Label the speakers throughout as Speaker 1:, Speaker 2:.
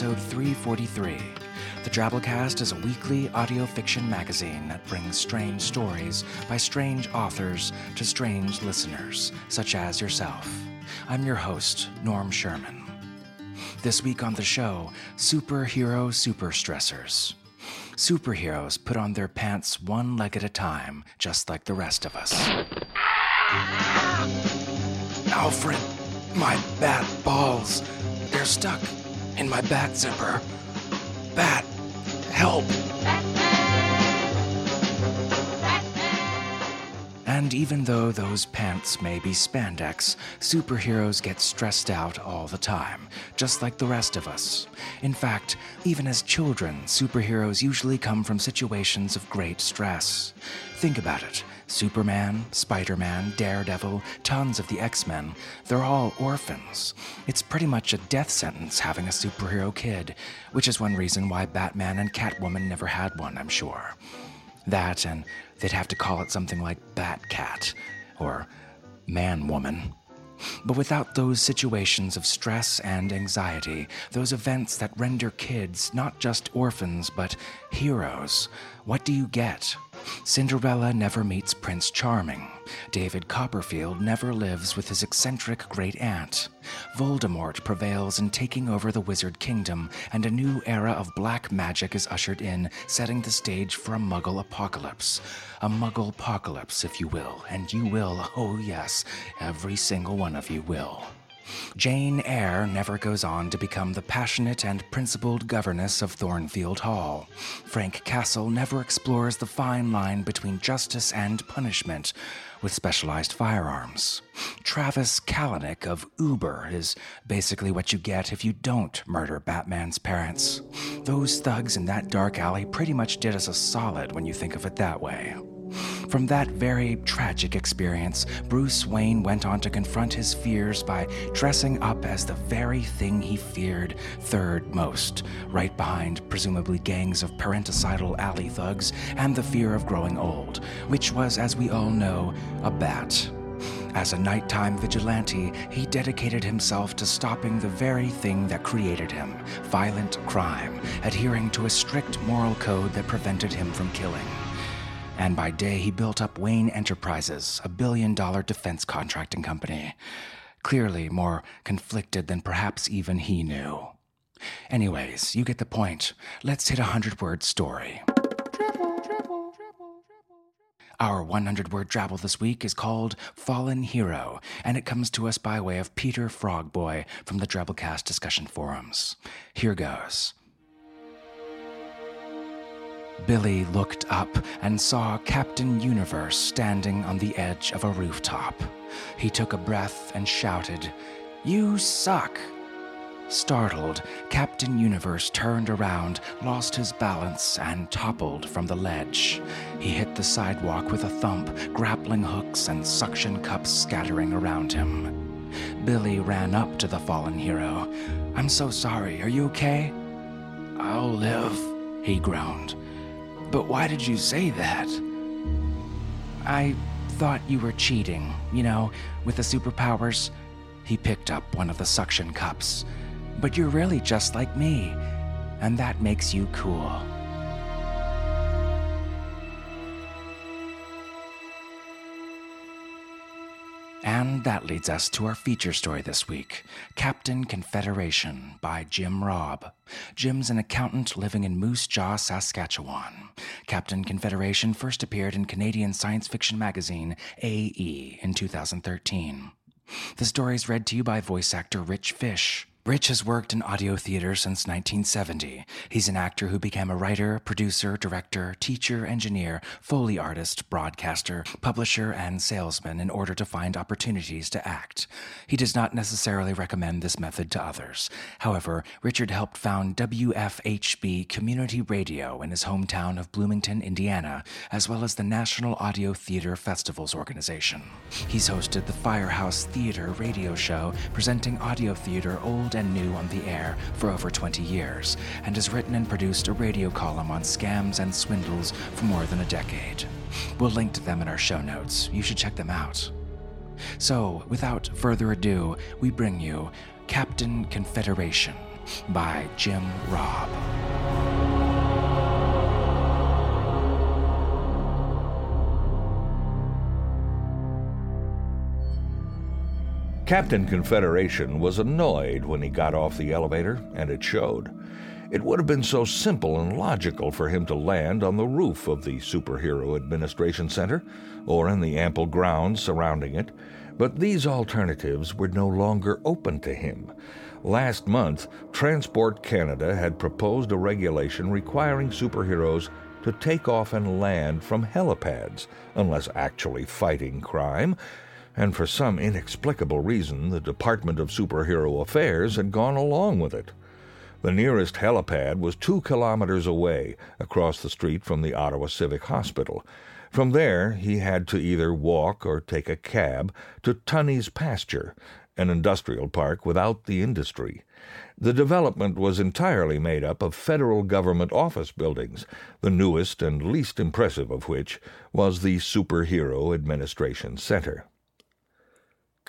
Speaker 1: Episode 343. The Drabblecast is a weekly audio fiction magazine that brings strange stories by strange authors to strange listeners, such as yourself. I'm your host, Norm Sherman. This week on the show, superhero super stressors. Superheroes put on their pants one leg at a time, just like the rest of us. Alfred, my bat balls. They're stuck in my bat zipper. Bat, help. And even though those pants may be spandex, superheroes get stressed out all the time, just like the rest of us. In fact, even as children, superheroes usually come from situations of great stress. Think about it. Superman, Spider Man, Daredevil, tons of the X Men, they're all orphans. It's pretty much a death sentence having a superhero kid, which is one reason why Batman and Catwoman never had one, I'm sure. That, and they'd have to call it something like Batcat or Man Woman. But without those situations of stress and anxiety, those events that render kids not just orphans but heroes, what do you get? Cinderella never meets Prince Charming. David Copperfield never lives with his eccentric great aunt. Voldemort prevails in taking over the Wizard Kingdom, and a new era of black magic is ushered in, setting the stage for a muggle apocalypse. A muggle apocalypse, if you will, and you will, oh yes, every single one of you will. Jane Eyre never goes on to become the passionate and principled governess of Thornfield Hall. Frank Castle never explores the fine line between justice and punishment with specialized firearms. Travis Kalanick of Uber is basically what you get if you don't murder Batman's parents. Those thugs in that dark alley pretty much did us a solid when you think of it that way. From that very tragic experience, Bruce Wayne went on to confront his fears by dressing up as the very thing he feared third most, right behind presumably gangs of parenticidal alley thugs and the fear of growing old, which was, as we all know, a bat. As a nighttime vigilante, he dedicated himself to stopping the very thing that created him violent crime, adhering to a strict moral code that prevented him from killing and by day he built up Wayne Enterprises, a billion dollar defense contracting company. Clearly more conflicted than perhaps even he knew. Anyways, you get the point. Let's hit a hundred word story. Our 100 word drabble this week is called Fallen Hero, and it comes to us by way of Peter Frogboy from the Drabblecast discussion forums. Here goes. Billy looked up and saw Captain Universe standing on the edge of a rooftop. He took a breath and shouted, You suck! Startled, Captain Universe turned around, lost his balance, and toppled from the ledge. He hit the sidewalk with a thump, grappling hooks and suction cups scattering around him. Billy ran up to the fallen hero. I'm so sorry, are you okay? I'll live, he groaned. But why did you say that? I thought you were cheating, you know, with the superpowers. He picked up one of the suction cups. But you're really just like me, and that makes you cool. And that leads us to our feature story this week Captain Confederation by Jim Robb. Jim's an accountant living in Moose Jaw, Saskatchewan. Captain Confederation first appeared in Canadian science fiction magazine AE in 2013. The story is read to you by voice actor Rich Fish. Rich has worked in audio theater since 1970. He's an actor who became a writer, producer, director, teacher, engineer, Foley artist, broadcaster, publisher, and salesman in order to find opportunities to act. He does not necessarily recommend this method to others. However, Richard helped found WFHB Community Radio in his hometown of Bloomington, Indiana, as well as the National Audio Theater Festivals Organization. He's hosted the Firehouse Theater radio show presenting audio theater old and new on the air for over 20 years, and has written and produced a radio column on scams and swindles for more than a decade. We'll link to them in our show notes. You should check them out. So, without further ado, we bring you Captain Confederation by Jim Robb.
Speaker 2: Captain Confederation was annoyed when he got off the elevator, and it showed. It would have been so simple and logical for him to land on the roof of the Superhero Administration Center or in the ample grounds surrounding it, but these alternatives were no longer open to him. Last month, Transport Canada had proposed a regulation requiring superheroes to take off and land from helipads, unless actually fighting crime, and for some inexplicable reason, the Department of Superhero Affairs had gone along with it. The nearest helipad was two kilometers away, across the street from the Ottawa Civic Hospital. From there, he had to either walk or take a cab to Tunney's Pasture, an industrial park without the industry. The development was entirely made up of federal government office buildings, the newest and least impressive of which was the Superhero Administration Center.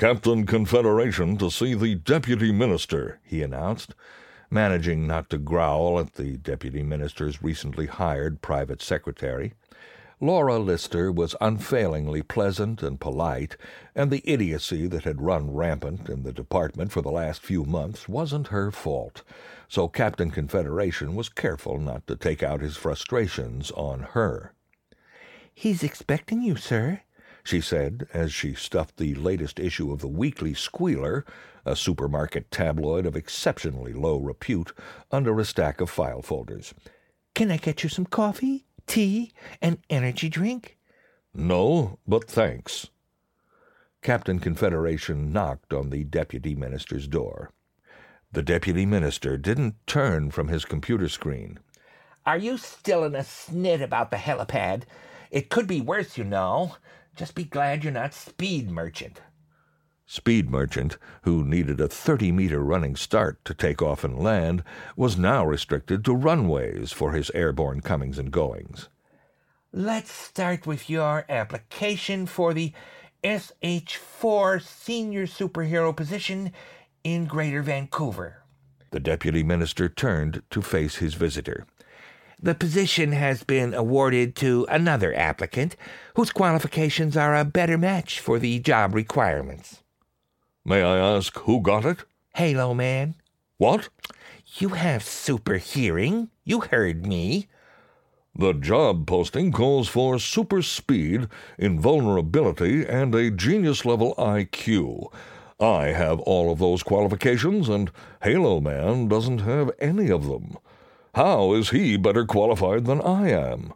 Speaker 2: Captain Confederation to see the Deputy Minister, he announced, managing not to growl at the Deputy Minister's recently hired private secretary. Laura Lister was unfailingly pleasant and polite, and the idiocy that had run rampant in the department for the last few months wasn't her fault, so Captain Confederation was careful not to take out his frustrations on her.
Speaker 3: He's expecting you, sir,
Speaker 2: she said as she stuffed the latest issue of the Weekly Squealer, a supermarket tabloid of exceptionally low repute, under a stack of file folders.
Speaker 3: Can I get you some coffee, tea, and energy drink?
Speaker 2: No, but thanks. Captain Confederation knocked on the deputy minister's door. The deputy minister didn't turn from his computer screen.
Speaker 3: Are you still in a snit about the helipad? It could be worse, you know. Just be glad you're not Speed Merchant.
Speaker 2: Speed Merchant, who needed a 30 meter running start to take off and land, was now restricted to runways for his airborne comings and goings.
Speaker 3: Let's start with your application for the SH4 senior superhero position in Greater Vancouver.
Speaker 2: The deputy minister turned to face his visitor.
Speaker 3: The position has been awarded to another applicant whose qualifications are a better match for the job requirements.
Speaker 2: May I ask who got it?
Speaker 3: Halo Man.
Speaker 2: What?
Speaker 3: You have super hearing. You heard me.
Speaker 2: The job posting calls for super speed, invulnerability, and a genius level IQ. I have all of those qualifications, and Halo Man doesn't have any of them. How is he better qualified than I am?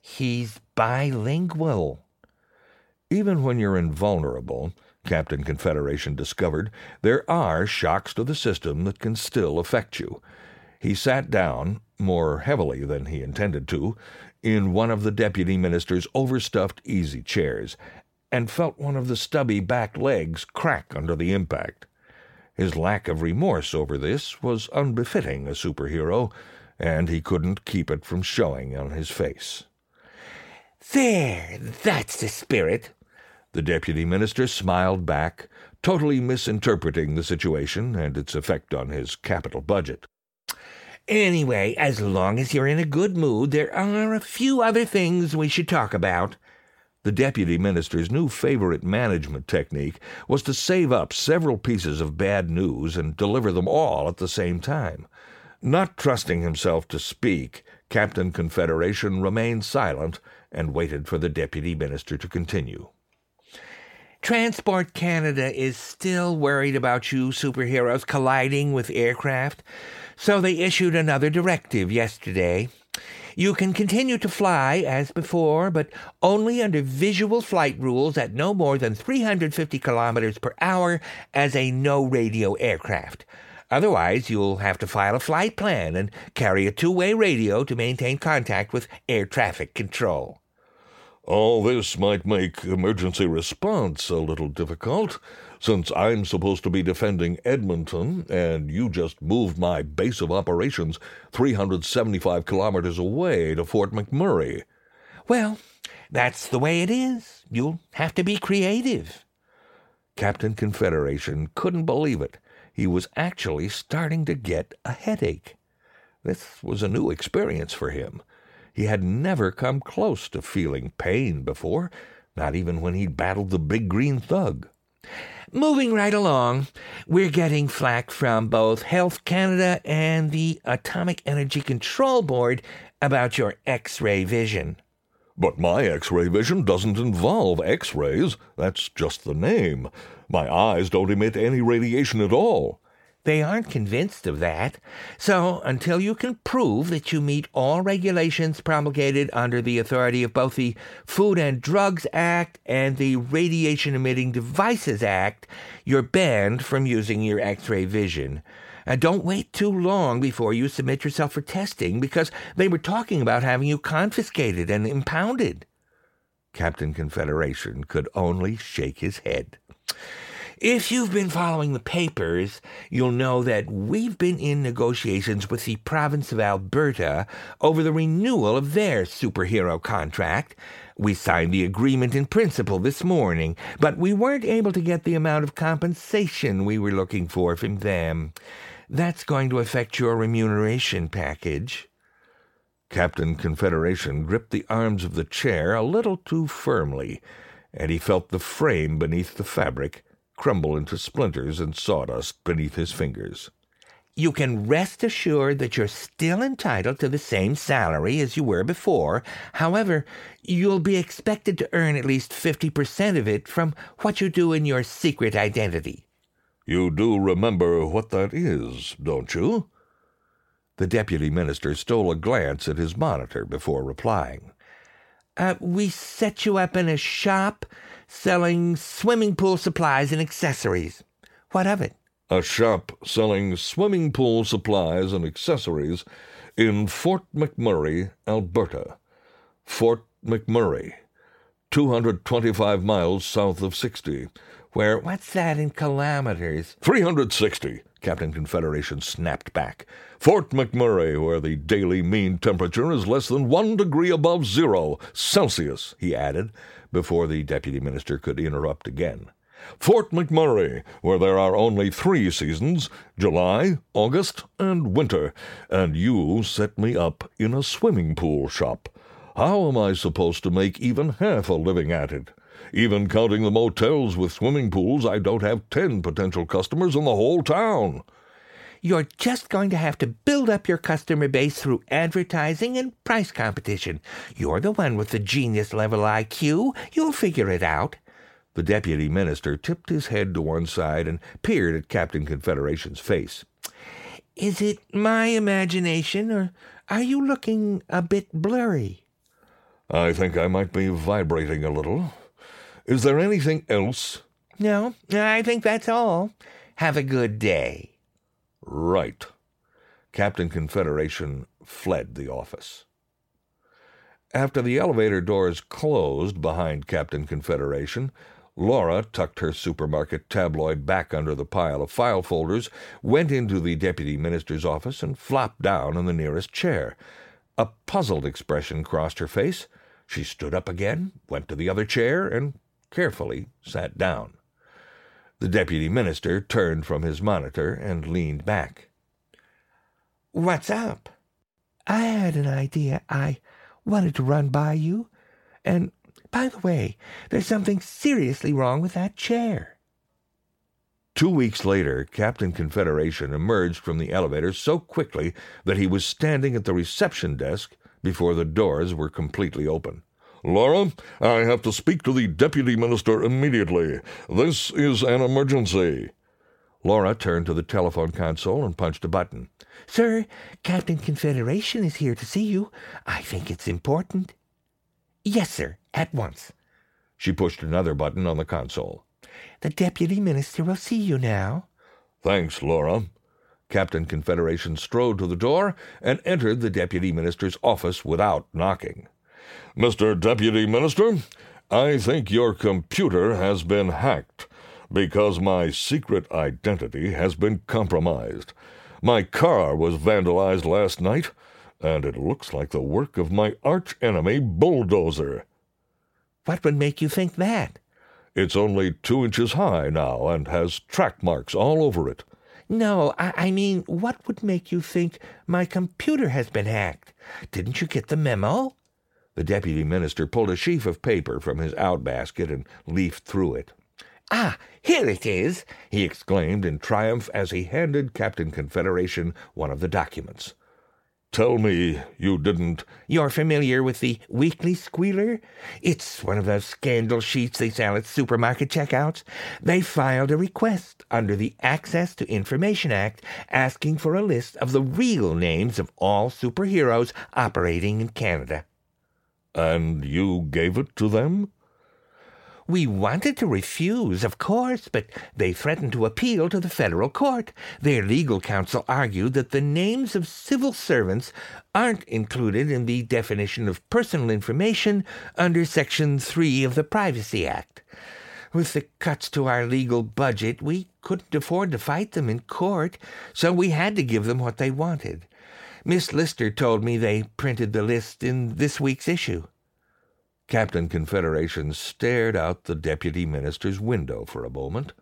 Speaker 3: He's bilingual.
Speaker 2: Even when you're invulnerable, Captain Confederation discovered, there are shocks to the system that can still affect you. He sat down, more heavily than he intended to, in one of the deputy minister's overstuffed easy chairs, and felt one of the stubby back legs crack under the impact. His lack of remorse over this was unbefitting a superhero, and he couldn't keep it from showing on his face.
Speaker 3: There, that's the spirit.
Speaker 2: The deputy minister smiled back, totally misinterpreting the situation and its effect on his capital budget.
Speaker 3: Anyway, as long as you're in a good mood, there are a few other things we should talk about.
Speaker 2: The deputy minister's new favorite management technique was to save up several pieces of bad news and deliver them all at the same time. Not trusting himself to speak, Captain Confederation remained silent and waited for the deputy minister to continue.
Speaker 3: Transport Canada is still worried about you superheroes colliding with aircraft, so they issued another directive yesterday. You can continue to fly as before, but only under visual flight rules at no more than 350 kilometers per hour as a no radio aircraft. Otherwise, you'll have to file a flight plan and carry a two way radio to maintain contact with air traffic control.
Speaker 2: All this might make emergency response a little difficult, since I'm supposed to be defending Edmonton, and you just moved my base of operations 375 kilometers away to Fort McMurray.
Speaker 3: Well, that's the way it is. You'll have to be creative.
Speaker 2: Captain Confederation couldn't believe it. He was actually starting to get a headache. This was a new experience for him. He had never come close to feeling pain before, not even when he'd battled the big green thug.
Speaker 3: Moving right along, we're getting flack from both Health Canada and the Atomic Energy Control Board about your X ray vision.
Speaker 2: But my X ray vision doesn't involve X rays. That's just the name. My eyes don't emit any radiation at all.
Speaker 3: They aren't convinced of that. So, until you can prove that you meet all regulations promulgated under the authority of both the Food and Drugs Act and the Radiation Emitting Devices Act, you're banned from using your X ray vision. And don't wait too long before you submit yourself for testing because they were talking about having you confiscated and impounded.
Speaker 2: Captain Confederation could only shake his head.
Speaker 3: If you've been following the papers, you'll know that we've been in negotiations with the province of Alberta over the renewal of their superhero contract. We signed the agreement in principle this morning, but we weren't able to get the amount of compensation we were looking for from them. That's going to affect your remuneration package.
Speaker 2: Captain Confederation gripped the arms of the chair a little too firmly, and he felt the frame beneath the fabric crumble into splinters and sawdust beneath his fingers.
Speaker 3: You can rest assured that you're still entitled to the same salary as you were before. However, you'll be expected to earn at least 50% of it from what you do in your secret identity.
Speaker 2: You do remember what that is, don't you? The deputy minister stole a glance at his monitor before replying.
Speaker 3: Uh, we set you up in a shop selling swimming pool supplies and accessories. What of it?
Speaker 2: A shop selling swimming pool supplies and accessories in Fort McMurray, Alberta. Fort McMurray, 225 miles south of 60, where.
Speaker 3: What's that in kilometers?
Speaker 2: 360, Captain Confederation snapped back. Fort McMurray, where the daily mean temperature is less than one degree above zero Celsius, he added, before the deputy minister could interrupt again. Fort McMurray, where there are only three seasons July, August, and winter, and you set me up in a swimming pool shop. How am I supposed to make even half a living at it? Even counting the motels with swimming pools, I don't have ten potential customers in the whole town.
Speaker 3: You're just going to have to build up your customer base through advertising and price competition. You're the one with the genius level IQ. You'll figure it out.
Speaker 2: The deputy minister tipped his head to one side and peered at Captain Confederation's face.
Speaker 3: Is it my imagination, or are you looking a bit blurry?
Speaker 2: I think I might be vibrating a little. Is there anything else?
Speaker 3: No, I think that's all. Have a good day.
Speaker 2: Right. Captain Confederation fled the office. After the elevator doors closed behind Captain Confederation, Laura tucked her supermarket tabloid back under the pile of file folders, went into the deputy minister's office, and flopped down in the nearest chair. A puzzled expression crossed her face. She stood up again, went to the other chair, and carefully sat down. The deputy minister turned from his monitor and leaned back.
Speaker 3: What's up? I had an idea I wanted to run by you, and by the way, there's something seriously wrong with that chair.
Speaker 2: Two weeks later, Captain Confederation emerged from the elevator so quickly that he was standing at the reception desk before the doors were completely open.
Speaker 4: Laura, I have to speak to the deputy minister immediately. This is an emergency.
Speaker 2: Laura turned to the telephone console and punched a button.
Speaker 3: Sir, Captain Confederation is here to see you. I think it's important. Yes, sir, at once.
Speaker 2: She pushed another button on the console.
Speaker 3: The deputy minister will see you now.
Speaker 2: Thanks, Laura. Captain Confederation strode to the door and entered the deputy minister's office without knocking.
Speaker 4: Mr. Deputy Minister, I think your computer has been hacked because my secret identity has been compromised. My car was vandalized last night, and it looks like the work of my arch enemy, Bulldozer.
Speaker 3: What would make you think that?
Speaker 4: It's only two inches high now and has track marks all over it.
Speaker 3: No, I, I, mean, what would make you think my computer has been hacked? Didn't you get the memo?
Speaker 2: The deputy minister pulled a sheaf of paper from his outbasket and leafed through it.
Speaker 3: Ah, here it is, he exclaimed in triumph as he handed Captain Confederation one of the documents.
Speaker 4: Tell me you didn't.
Speaker 3: You're familiar with the Weekly Squealer? It's one of those scandal sheets they sell at supermarket checkouts. They filed a request under the Access to Information Act asking for a list of the real names of all superheroes operating in Canada.
Speaker 4: And you gave it to them?
Speaker 3: We wanted to refuse, of course, but they threatened to appeal to the federal court. Their legal counsel argued that the names of civil servants aren't included in the definition of personal information under Section 3 of the Privacy Act. With the cuts to our legal budget, we couldn't afford to fight them in court, so we had to give them what they wanted. Miss Lister told me they printed the list in this week's issue.
Speaker 2: Captain Confederation stared out the deputy minister's window for a moment.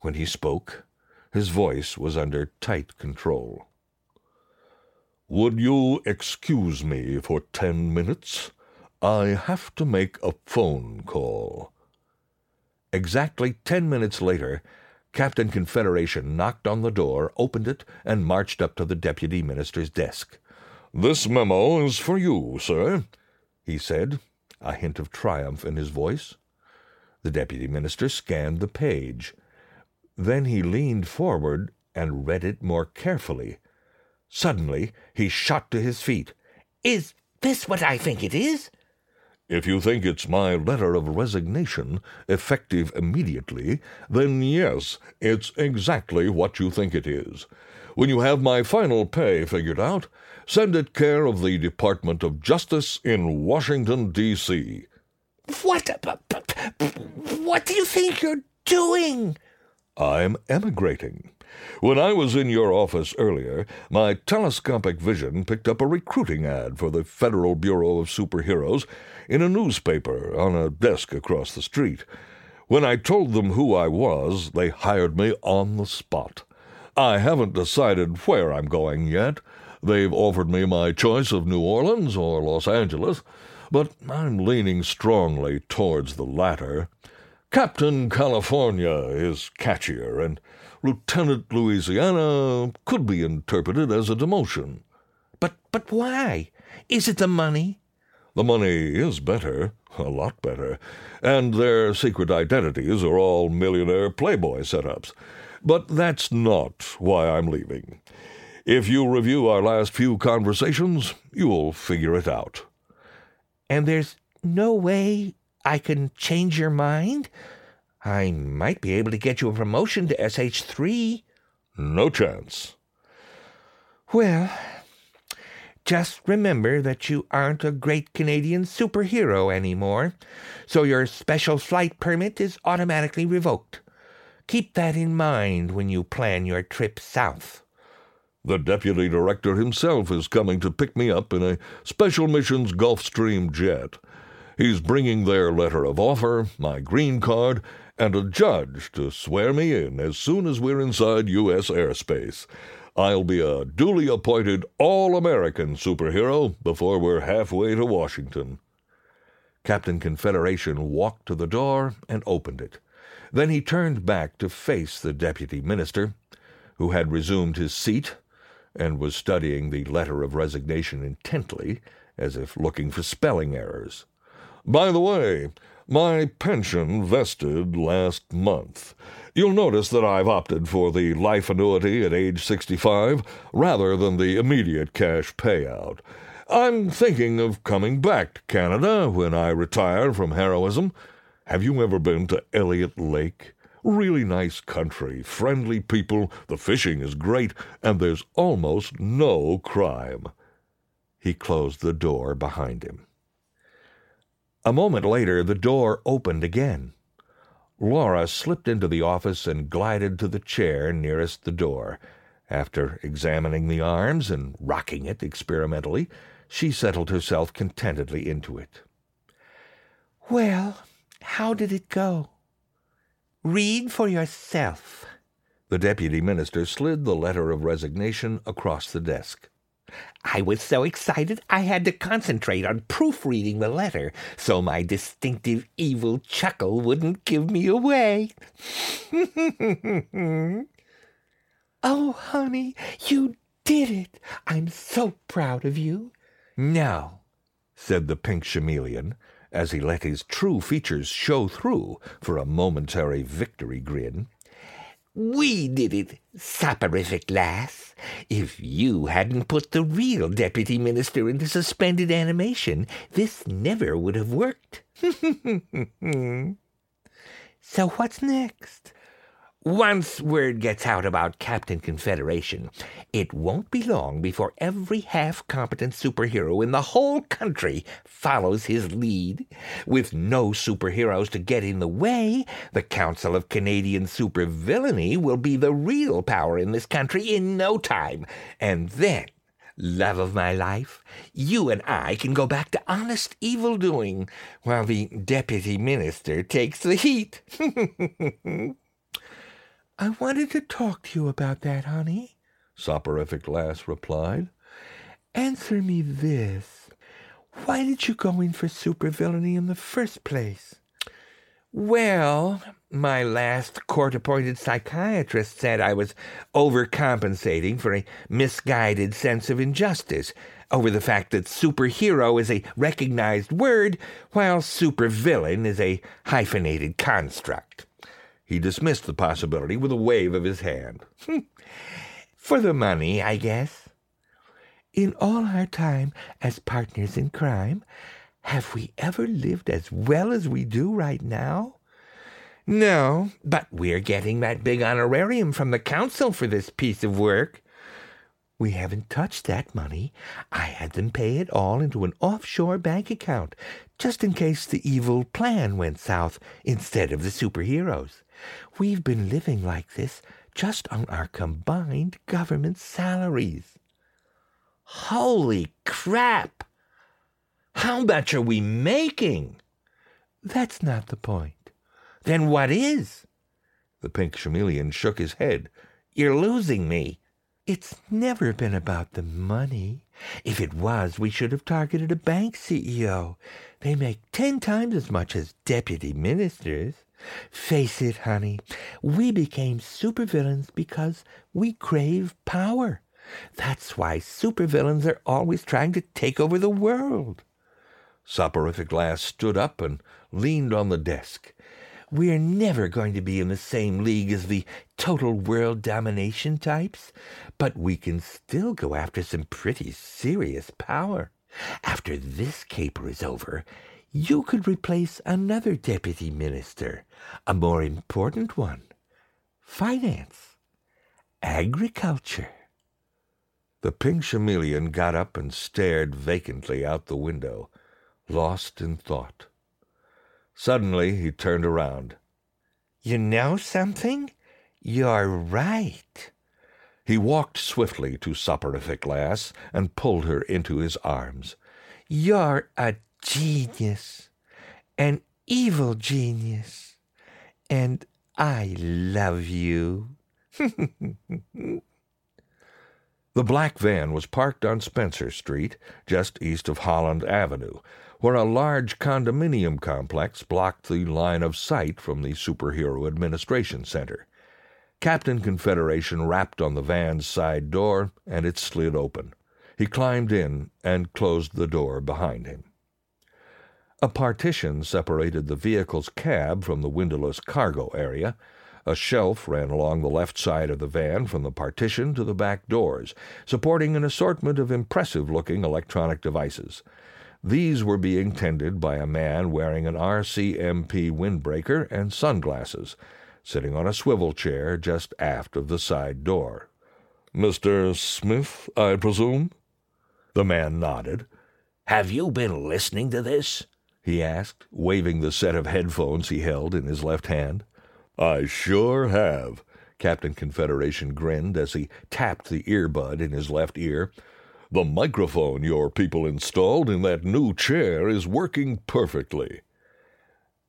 Speaker 2: When he spoke, his voice was under tight control.
Speaker 4: Would you excuse me for ten minutes? I have to make a phone call.
Speaker 2: Exactly ten minutes later, Captain Confederation knocked on the door, opened it, and marched up to the deputy minister's desk.
Speaker 4: This memo is for you, sir, he said,
Speaker 2: a hint of triumph in his voice. The deputy minister scanned the page. Then he leaned forward and read it more carefully. Suddenly he shot to his feet.
Speaker 3: Is this what I think it is?
Speaker 4: If you think it's my letter of resignation, effective immediately, then yes, it's exactly what you think it is. When you have my final pay figured out, send it care of the Department of Justice in Washington, D.C.
Speaker 3: What? What do you think you're doing?
Speaker 4: I'm emigrating. When I was in your office earlier, my telescopic vision picked up a recruiting ad for the Federal Bureau of Superheroes in a newspaper on a desk across the street. When I told them who I was, they hired me on the spot. I haven't decided where I'm going yet. They've offered me my choice of New Orleans or Los Angeles, but I'm leaning strongly towards the latter. Captain California is catchier, and
Speaker 2: Lieutenant Louisiana could be interpreted as a demotion.
Speaker 3: But but why? Is it the money?
Speaker 2: The money is better, a lot better, and their secret identities are all millionaire playboy setups. But that's not why I'm leaving. If you review our last few conversations, you'll figure it out.
Speaker 3: And there's no way I can change your mind? I might be able to get you a promotion to SH3.
Speaker 2: No chance.
Speaker 3: Well, just remember that you aren't a great Canadian superhero anymore, so your special flight permit is automatically revoked. Keep that in mind when you plan your trip south.
Speaker 2: The deputy director himself is coming to pick me up in a special missions Gulfstream jet. He's bringing their letter of offer, my green card, and a judge to swear me in as soon as we're inside U.S. airspace. I'll be a duly appointed all American superhero before we're halfway to Washington.
Speaker 3: Captain Confederation walked to the door and opened it. Then he turned back to face the deputy minister, who had resumed his seat and was studying the letter of resignation intently, as if looking for spelling errors.
Speaker 2: By the way, my pension vested last month. You'll notice that I've opted for the life annuity at age 65 rather than the immediate cash payout. I'm thinking of coming back to Canada when I retire from heroism. Have you ever been to Elliott Lake? Really nice country, friendly people, the fishing is great, and there's almost no crime.
Speaker 3: He closed the door behind him. A moment later, the door opened again. Laura slipped into the office and glided to the chair nearest the door. After examining the arms and rocking it experimentally, she settled herself contentedly into it. Well, how did it go? Read for yourself. The deputy minister slid the letter of resignation across the desk. I was so excited I had to concentrate on proofreading the letter so my distinctive evil chuckle wouldn't give me away. oh, honey, you did it. I'm so proud of you. No, said the pink chameleon, as he let his true features show through for a momentary victory grin. We did it, soporific lass. If you hadn't put the real deputy minister into suspended animation, this never would have worked. so what's next? Once word gets out about Captain Confederation, it won't be long before every half competent superhero in the whole country follows his lead. With no superheroes to get in the way, the Council of Canadian Supervillainy will be the real power in this country in no time. And then, love of my life, you and I can go back to honest evil doing while the deputy minister takes the heat. I wanted to talk to you about that, honey, Soporific Lass replied. Answer me this. Why did you go in for supervillainy in the first place? Well, my last court appointed psychiatrist said I was overcompensating for a misguided sense of injustice over the fact that superhero is a recognized word, while supervillain is a hyphenated construct. He dismissed the possibility with a wave of his hand. For the money, I guess. In all our time as partners in crime, have we ever lived as well as we do right now? No, but we're getting that big honorarium from the council for this piece of work. We haven't touched that money. I had them pay it all into an offshore bank account, just in case the evil plan went south instead of the superheroes. We've been living like this just on our combined government salaries. Holy crap! How much are we making? That's not the point. Then what is? The pink chameleon shook his head. You're losing me. It's never been about the money. If it was, we should have targeted a bank CEO. They make ten times as much as deputy ministers. Face it, honey, we became supervillains because we crave power. That's why supervillains are always trying to take over the world.
Speaker 2: Soporific stood up and leaned on the desk.
Speaker 3: We're never going to be in the same league as the total world domination types, but we can still go after some pretty serious power. After this caper is over, you could replace another deputy minister, a more important one. Finance. Agriculture.
Speaker 2: The pink chameleon got up and stared vacantly out the window, lost in thought. Suddenly he turned around.
Speaker 3: You know something? You're right.
Speaker 2: He walked swiftly to Soporific Lass and pulled her into his arms.
Speaker 3: You're a genius, an evil genius, and I love you.
Speaker 2: The black van was parked on Spencer Street, just east of Holland Avenue, where a large condominium complex blocked the line of sight from the Superhero Administration Center. Captain Confederation rapped on the van's side door, and it slid open. He climbed in and closed the door behind him. A partition separated the vehicle's cab from the windowless cargo area, a shelf ran along the left side of the van from the partition to the back doors, supporting an assortment of impressive looking electronic devices. These were being tended by a man wearing an RCMP windbreaker and sunglasses, sitting on a swivel chair just aft of the side door.
Speaker 4: Mr. Smith, I presume?
Speaker 2: The man nodded.
Speaker 5: Have you been listening to this?
Speaker 2: He asked, waving the set of headphones he held in his left hand.
Speaker 4: I sure have.
Speaker 2: Captain Confederation grinned as he tapped the earbud in his left ear.
Speaker 4: The microphone your people installed in that new chair is working perfectly.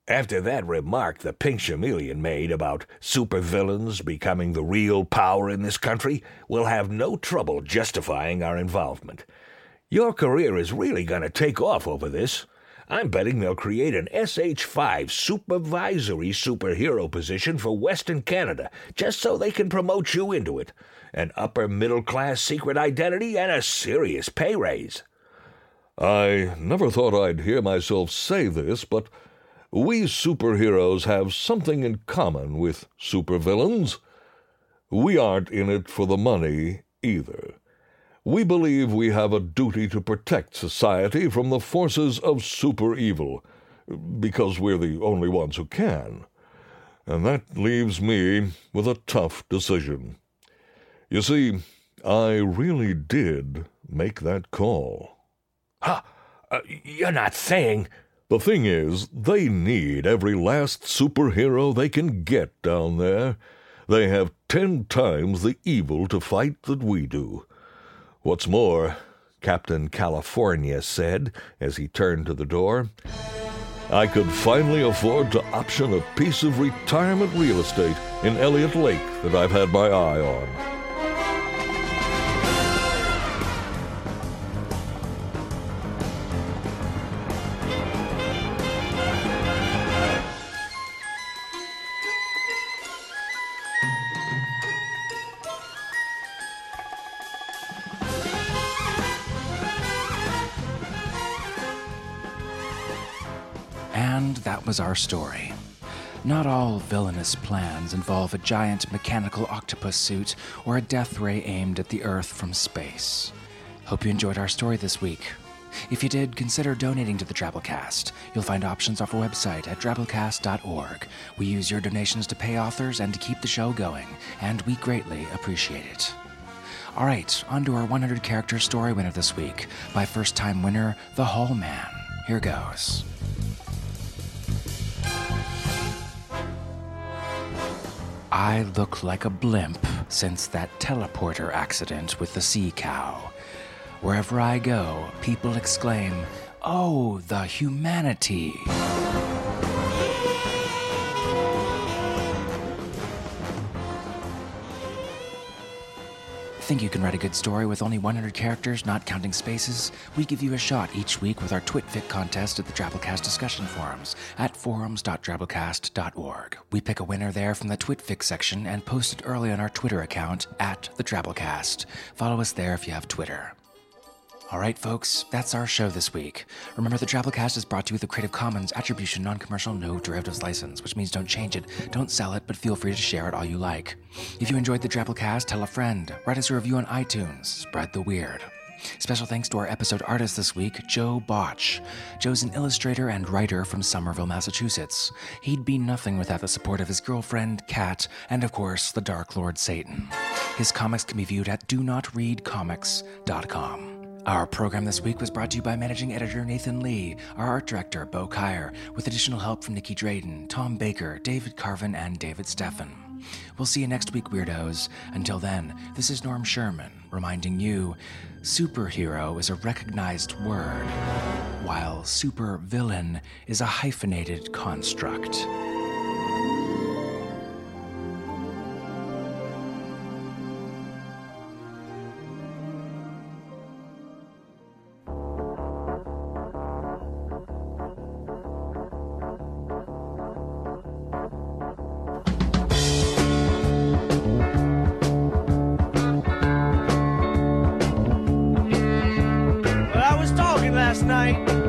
Speaker 5: After that remark the Pink Chameleon made about supervillains becoming the real power in this country, we'll have no trouble justifying our involvement. Your career is really going to take off over this. I'm betting they'll create an SH5 supervisory superhero position for Western Canada just so they can promote you into it. An upper middle class secret identity and a serious pay raise.
Speaker 4: I never thought I'd hear myself say this, but we superheroes have something in common with supervillains. We aren't in it for the money either. We believe we have a duty to protect society from the forces of super evil, because we're the only ones who can. And that leaves me with a tough decision. You see, I really did make that call.
Speaker 5: Huh? Uh, you're not saying.
Speaker 4: The thing is, they need every last superhero they can get down there. They have ten times the evil to fight that we do. What's more, Captain California said as he turned to the door, I could finally afford to option a piece of retirement real estate in Elliott Lake that I've had my eye on.
Speaker 1: And that was our story. Not all villainous plans involve a giant mechanical octopus suit or a death ray aimed at the Earth from space. Hope you enjoyed our story this week. If you did, consider donating to the Drabblecast. You'll find options off our website at drabblecast.org. We use your donations to pay authors and to keep the show going, and we greatly appreciate it. All right, on to our 100 character story winner this week by first time winner, The Hall Man. Here goes. I look like a blimp since that teleporter accident with the sea cow. Wherever I go, people exclaim, Oh, the humanity! Think you can write a good story with only 100 characters, not counting spaces? We give you a shot each week with our TwitFic contest at the Drabblecast discussion forums at forums.drabblecast.org. We pick a winner there from the TwitFic section and post it early on our Twitter account at the Drabblecast. Follow us there if you have Twitter. All right, folks, that's our show this week. Remember, the Drabblecast is brought to you with a Creative Commons Attribution Non Commercial No Derivatives license, which means don't change it, don't sell it, but feel free to share it all you like. If you enjoyed the Drabblecast, tell a friend, write us a review on iTunes, spread the weird. Special thanks to our episode artist this week, Joe Botch. Joe's an illustrator and writer from Somerville, Massachusetts. He'd be nothing without the support of his girlfriend, Kat, and of course, the Dark Lord Satan. His comics can be viewed at do not read comics.com. Our program this week was brought to you by managing editor Nathan Lee, our art director Bo Kaier, with additional help from Nicky Drayden, Tom Baker, David Carvin, and David Steffen. We'll see you next week, weirdos. Until then, this is Norm Sherman reminding you superhero is a recognized word, while supervillain is a hyphenated construct.
Speaker 6: Night.